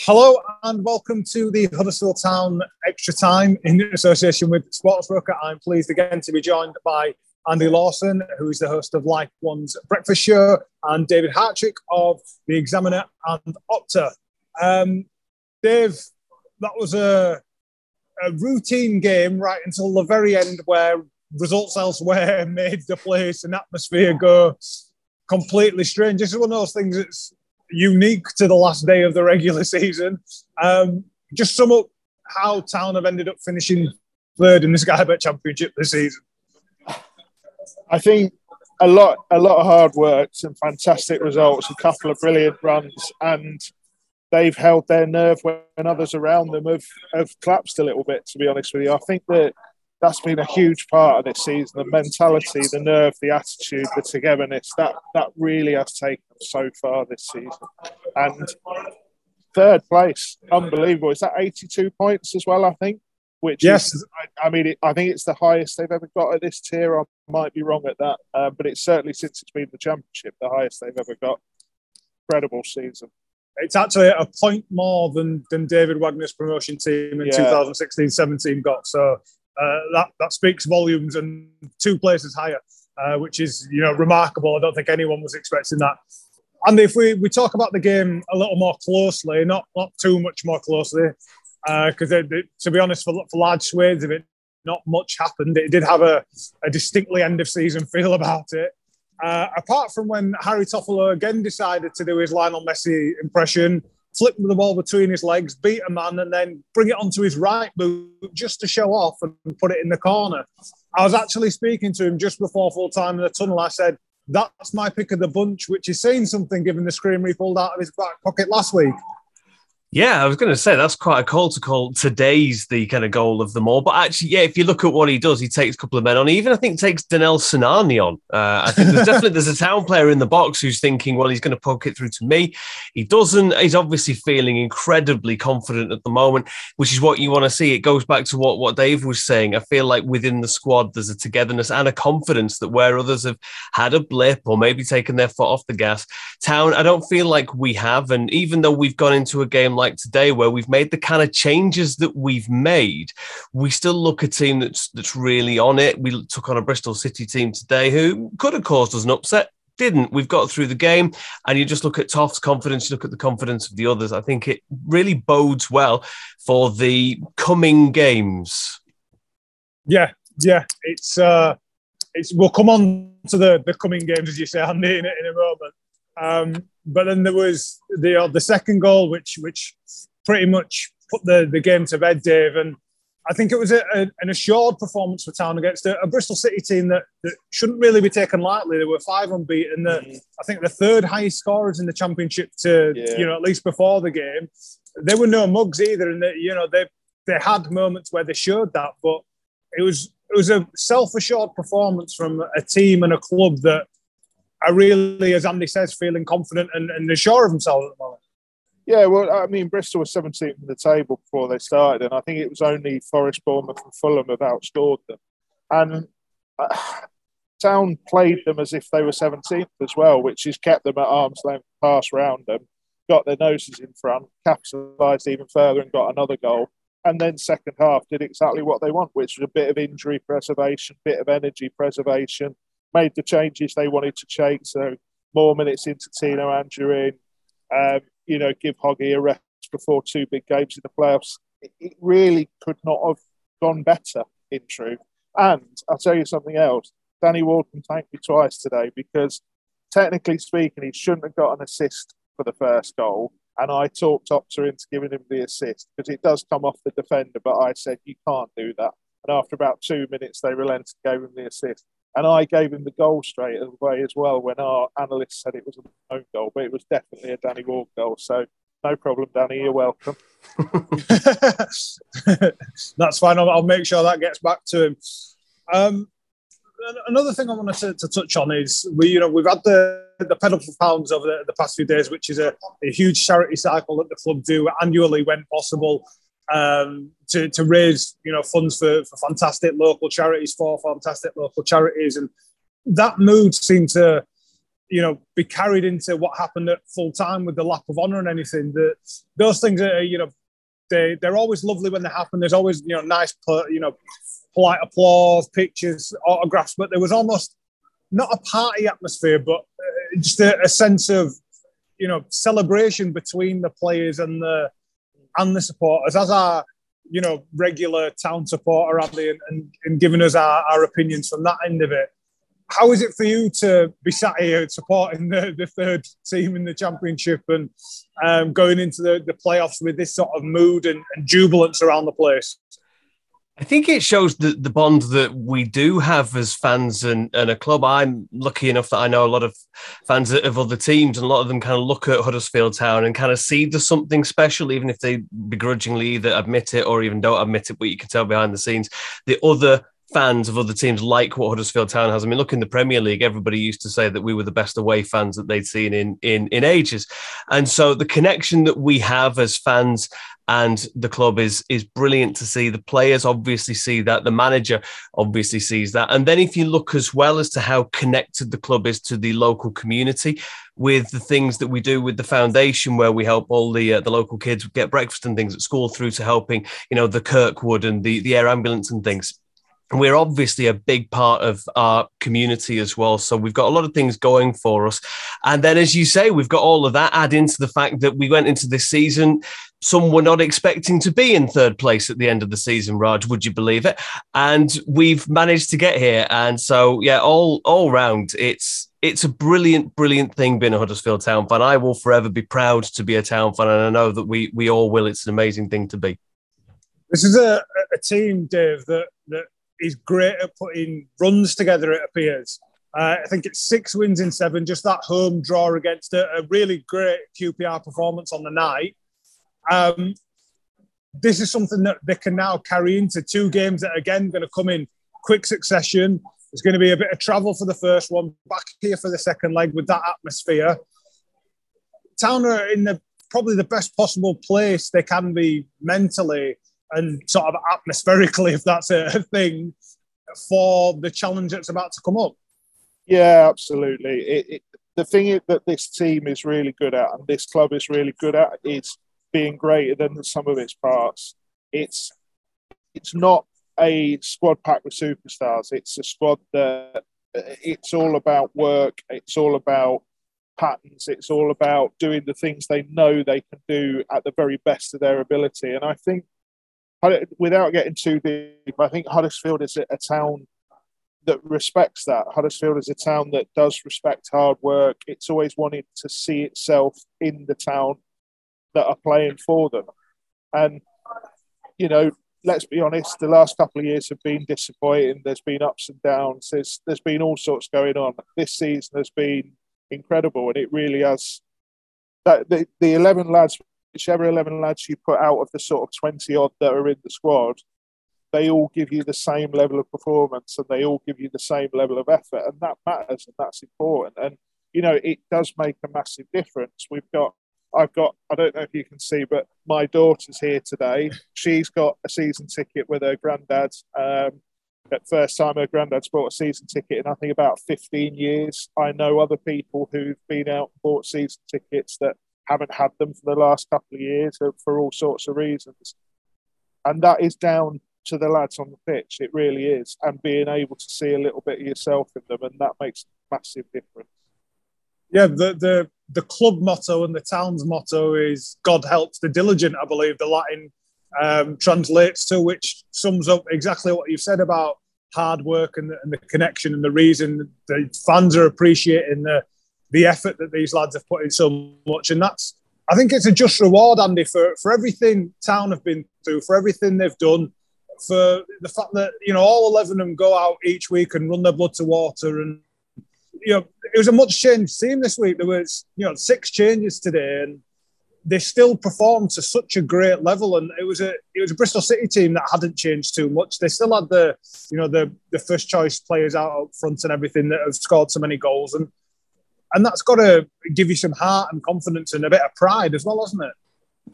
Hello and welcome to the Huddersfield Town Extra Time in association with Sportsbroker. I'm pleased again to be joined by Andy Lawson, who is the host of Life One's Breakfast Show, and David Hartrick of The Examiner and Opta. Um, Dave, that was a, a routine game right until the very end where results elsewhere made the place and atmosphere go completely strange. This is one of those things that's unique to the last day of the regular season. Um, just sum up how Town have ended up finishing third in the Sky Bet Championship this season. I think a lot, a lot of hard work, some fantastic results, a couple of brilliant runs, and they've held their nerve when others around them have, have collapsed a little bit. To be honest with you, I think that that's been a huge part of this season. The mentality, the nerve, the attitude, the togetherness that that really has taken so far this season. And third place, unbelievable. Is that eighty-two points as well? I think. Which yes, is, I, I mean, it, I think it's the highest they've ever got at this tier. I might be wrong at that, uh, but it's certainly since it's been the championship, the highest they've ever got. Incredible season. It's actually a point more than than David Wagner's promotion team in yeah. 2016-17 got. So uh, that that speaks volumes and two places higher, uh, which is you know remarkable. I don't think anyone was expecting that. And if we, we talk about the game a little more closely, not not too much more closely, because uh, to be honest, for, for large swathes of it, not much happened. It did have a, a distinctly end of season feel about it. Uh, apart from when Harry Toffolo again decided to do his Lionel Messi impression, flip the ball between his legs, beat a man, and then bring it onto his right boot just to show off and put it in the corner. I was actually speaking to him just before full time in the tunnel. I said, That's my pick of the bunch, which is saying something given the screamer he pulled out of his back pocket last week. Yeah, I was going to say that's quite a call to call today's the kind of goal of them all. But actually, yeah, if you look at what he does, he takes a couple of men on. He even I think takes Danel Sinani on. Uh, I think there's definitely there's a town player in the box who's thinking, well, he's going to poke it through to me. He doesn't. He's obviously feeling incredibly confident at the moment, which is what you want to see. It goes back to what what Dave was saying. I feel like within the squad there's a togetherness and a confidence that where others have had a blip or maybe taken their foot off the gas, town I don't feel like we have. And even though we've gone into a game like today where we've made the kind of changes that we've made, we still look a team that's that's really on it. We took on a Bristol City team today who could have caused us an upset. Didn't. We've got through the game, and you just look at Toff's confidence, you look at the confidence of the others. I think it really bodes well for the coming games. Yeah, yeah. It's uh it's we'll come on to the, the coming games, as you say, Andy, in, in a moment. Um, but then there was the uh, the second goal, which which pretty much put the, the game to bed, Dave. And I think it was a, a, an assured performance for Town against a, a, Bristol City team that, that shouldn't really be taken lightly. They were five unbeaten. The, mm-hmm. I think the third highest scorers in the championship to yeah. you know at least before the game. They were no mugs either, and they, you know they they had moments where they showed that, but it was it was a self assured performance from a team and a club that are really, as Andy says, feeling confident and, and sure of themselves at the moment. Yeah, well, I mean, Bristol was 17th in the table before they started, and I think it was only Forest, Bournemouth, and Fulham have outscored them. And uh, Town played them as if they were 17th as well, which has kept them at arm's length pass round them, got their noses in front, capitalised even further, and got another goal. And then second half did exactly what they want, which was a bit of injury preservation, bit of energy preservation, made the changes they wanted to change. So more minutes into Tino Anjorin, um, you know, give Hoggy a rest before two big games in the playoffs. It, really could not have gone better, in truth. And I'll tell you something else. Danny Ward thanked me twice today because technically speaking, he shouldn't have got an assist for the first goal. And I talked Opta into giving him the assist because it does come off the defender. But I said, you can't do that. And after about two minutes, they relented, gave him the assist. And I gave him the goal straight away as well when our analyst said it was a own goal, but it was definitely a Danny Ward goal. So no problem, Danny. You're welcome. That's fine. I'll, I'll, make sure that gets back to him. Um, another thing I wanted to, to, touch on is we, you know, we've had the the pedal for pounds over the, the past few days, which is a, a huge charity cycle that the club do annually when possible um, to, to raise you know funds for, for fantastic local charities for fantastic local charities and that mood seemed to you know, be carried into what happened at full time with the lap of honour and anything. That those things are, you know, they they're always lovely when they happen. There's always you know nice, you know, polite applause, pictures, autographs. But there was almost not a party atmosphere, but uh, just a, a sense of you know celebration between the players and the and the supporters. As our you know regular town supporter, Andy, and, and, and giving us our, our opinions from that end of it how is it for you to be sat here supporting the, the third team in the championship and um, going into the, the playoffs with this sort of mood and, and jubilance around the place? I think it shows the, the bond that we do have as fans and, and a club. I'm lucky enough that I know a lot of fans of other teams, and a lot of them kind of look at Huddersfield Town and kind of see there's something special, even if they begrudgingly either admit it or even don't admit it, but you can tell behind the scenes. The other fans of other teams like what Huddersfield Town has. I mean, look in the Premier League, everybody used to say that we were the best away fans that they'd seen in in in ages, and so the connection that we have as fans and the club is is brilliant to see. The players obviously see that, the manager obviously sees that, and then if you look as well as to how connected the club is to the local community. With the things that we do with the foundation, where we help all the uh, the local kids get breakfast and things at school, through to helping you know the Kirkwood and the the air ambulance and things we're obviously a big part of our community as well. So we've got a lot of things going for us. And then, as you say, we've got all of that add into the fact that we went into this season. Some were not expecting to be in third place at the end of the season, Raj. Would you believe it? And we've managed to get here. And so, yeah, all all round, it's it's a brilliant, brilliant thing being a Huddersfield Town fan. I will forever be proud to be a Town fan, and I know that we we all will. It's an amazing thing to be. This is a, a team, Dave, that is great at putting runs together, it appears. Uh, I think it's six wins in seven, just that home draw against a, a really great QPR performance on the night. Um, this is something that they can now carry into two games that, again, going to come in quick succession. There's going to be a bit of travel for the first one, back here for the second leg with that atmosphere. Town are in the probably the best possible place they can be mentally and sort of atmospherically, if that's a thing, for the challenge that's about to come up. Yeah, absolutely. It, it, the thing that this team is really good at, and this club is really good at, is being greater than the sum of its parts. It's it's not a squad packed with superstars. It's a squad that it's all about work. It's all about patterns. It's all about doing the things they know they can do at the very best of their ability. And I think without getting too deep, I think Huddersfield is a, town that respects that. Huddersfield is a town that does respect hard work. It's always wanted to see itself in the town that are playing for them. And, you know, let's be honest, the last couple of years have been disappointing. There's been ups and downs. There's there's been all sorts going on. This season has been incredible, and it really has. That the, the eleven lads whichever 11 lads you put out of the sort of 20 odd that are in the squad, they all give you the same level of performance and they all give you the same level of effort. And that matters and that's important. And, you know, it does make a massive difference. We've got, I've got, I don't know if you can see, but my daughter's here today. She's got a season ticket with her granddad. Um, at first time her granddad's bought a season ticket in I think about 15 years. I know other people who've been out and bought season tickets that haven't had them for the last couple of years for all sorts of reasons. And that is down to the lads on the pitch. It really is. And being able to see a little bit of yourself in them, and that makes a massive difference. Yeah, the, the, the club motto and the town's motto is God helps the diligent, I believe the Latin um, translates to, which sums up exactly what you've said about hard work and the, and the connection and the reason the fans are appreciating the the effort that these lads have put in so much. And that's, I think it's a just reward, Andy, for, for everything Town have been through, for everything they've done, for the fact that, you know, all 11 of them go out each week and run their blood to water. And, you know, it was a much changed team this week. There was, you know, six changes today and they still performed to such a great level. And it was a, it was a Bristol City team that hadn't changed too much. They still had the, you know, the, the first choice players out up front and everything that have scored so many goals. And, and that's got to give you some heart and confidence and a bit of pride as well, hasn't it?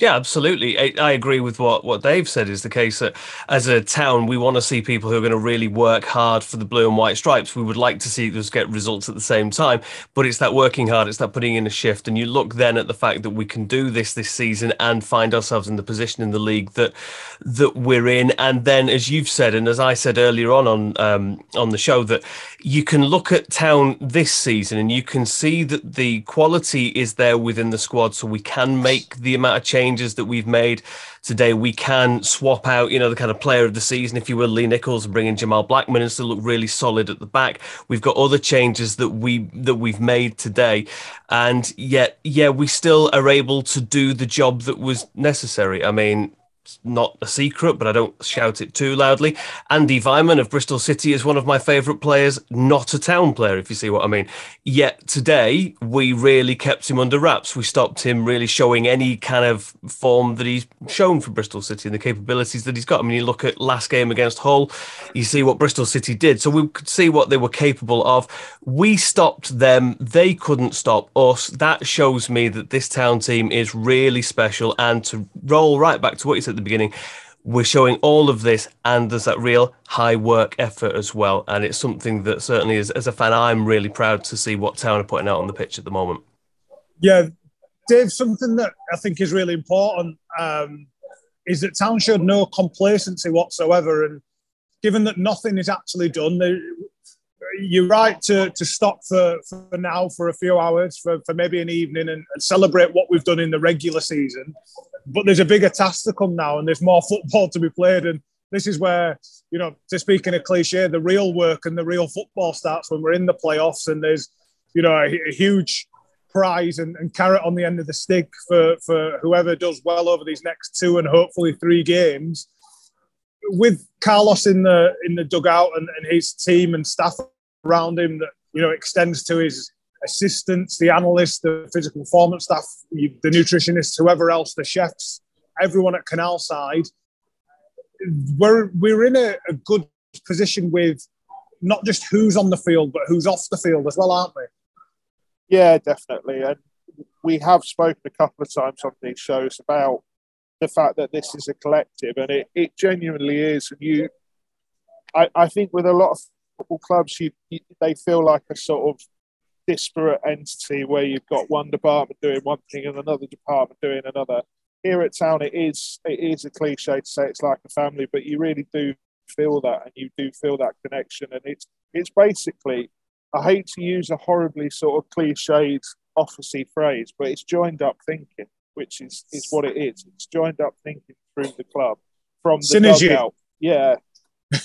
Yeah, absolutely. I, I, agree with what, what Dave said is the case that as a town, we want to see people who are going to really work hard for the blue and white stripes. We would like to see us get results at the same time, but it's that working hard, it's that putting in a shift. And you look then at the fact that we can do this this season and find ourselves in the position in the league that that we're in. And then, as you've said, and as I said earlier on on um, on the show, that you can look at town this season and you can see that the quality is there within the squad, so we can make the amount of change changes that we've made today, we can swap out, you know, the kind of player of the season, if you will, Lee Nicholls, and bring in Jamal Blackman and still look really solid at the back. We've got other changes that we that we've made today, and yet, yeah, we still are able to do the job that was necessary. I mean, not a secret, but I don't shout it too loudly. Andy Weimann of Bristol City is one of my favourite players, not a town player, if you see what I mean. Yet today, we really kept him under wraps. We stopped him really showing any kind of form that he's shown for Bristol City and the capabilities that he's got. I mean, you look at last game against Hull, you see what Bristol City did. So we could see what they were capable of. We stopped them, they couldn't stop us. That shows me that this town team is really special. And to roll right back to what you said at the beginning, we're showing all of this and there's that real high work effort as well. And it's something that certainly is, as a fan, I'm really proud to see what Town are putting out on the pitch at the moment. Yeah, Dave, something that I think is really important um, is that Town showed no complacency whatsoever. And given that nothing is actually done, they, you're right to, to stop for, for now for a few hours, for, for maybe an evening, and, and celebrate what we've done in the regular season but there's a bigger task to come now, and there's more football to be played. And this is where, you know, to speak in a cliche, the real work and the real football starts when we're in the playoffs, and there's, you know, a, a huge prize and, and, carrot on the end of the stick for for whoever does well over these next two and hopefully three games. With Carlos in the in the dugout and, and his team and staff around him that you know extends to his assistants, the analysts, the physical performance staff, the nutritionists, whoever else, the chefs, everyone at Canal Side, we're we're in a, a good position with not just who's on the field, but who's off the field as well, aren't we? Yeah, definitely. And we have spoken a couple of times on these shows about the fact that this is a collective, and it, it genuinely is. And you, I, I think with a lot of football clubs, you, you, they feel like a sort of disparate entity where you've got one department doing one thing and another department doing another. Here at town, it is it is a cliche to say it's like a family, but you really do feel that, and you do feel that connection. And it's it's basically, I hate to use a horribly sort of cliched officey phrase, but it's joined up thinking, which is is what it is. It's joined up thinking through the club from the Synergy. dugout. Yeah,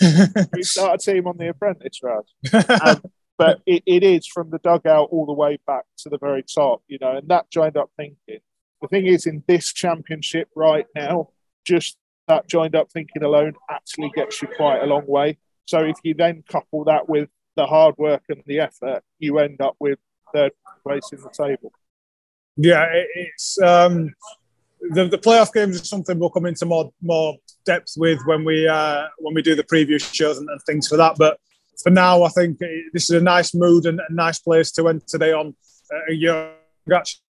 we start a team on the Apprentice, Raj. but it, it is from the dugout all the way back to the very top, you know, and that joined up thinking. The thing is, in this championship right now, just that joined up thinking alone actually gets you quite a long way. So if you then couple that with the hard work and the effort, you end up with third place in the table. Yeah, it's um, the, the playoff games is something we'll come into more more depth with when we uh, when we do the preview shows and, and things for that. But for now, I think this is a nice mood and a nice place to end today on. a you congrats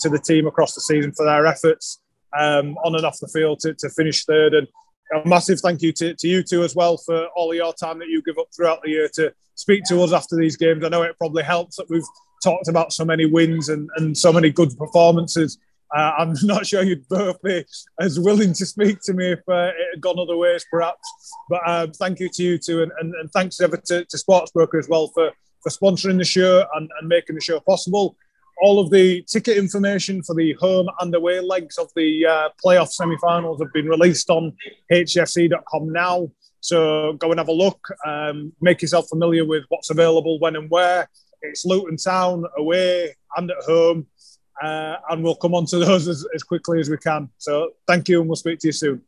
to the team across the season for their efforts um, on and off the field to, to finish third. And a massive thank you to, to you two as well for all of your time that you give up throughout the year to speak to us after these games. I know it probably helps that we've talked about so many wins and, and so many good performances. Uh, I'm not sure you'd both be as willing to speak to me if uh, it had gone other ways, perhaps. But uh, thank you to you two, and, and, and thanks ever to, to Sportsbroker as well for, for sponsoring the show and, and making the show possible. All of the ticket information for the home and away legs of the uh, playoff semi-finals have been released on hfc.com now. So go and have a look. Um, make yourself familiar with what's available when and where. It's Luton Town away and at home uh, and we'll come on to those as, as quickly as we can. So thank you, and we'll speak to you soon.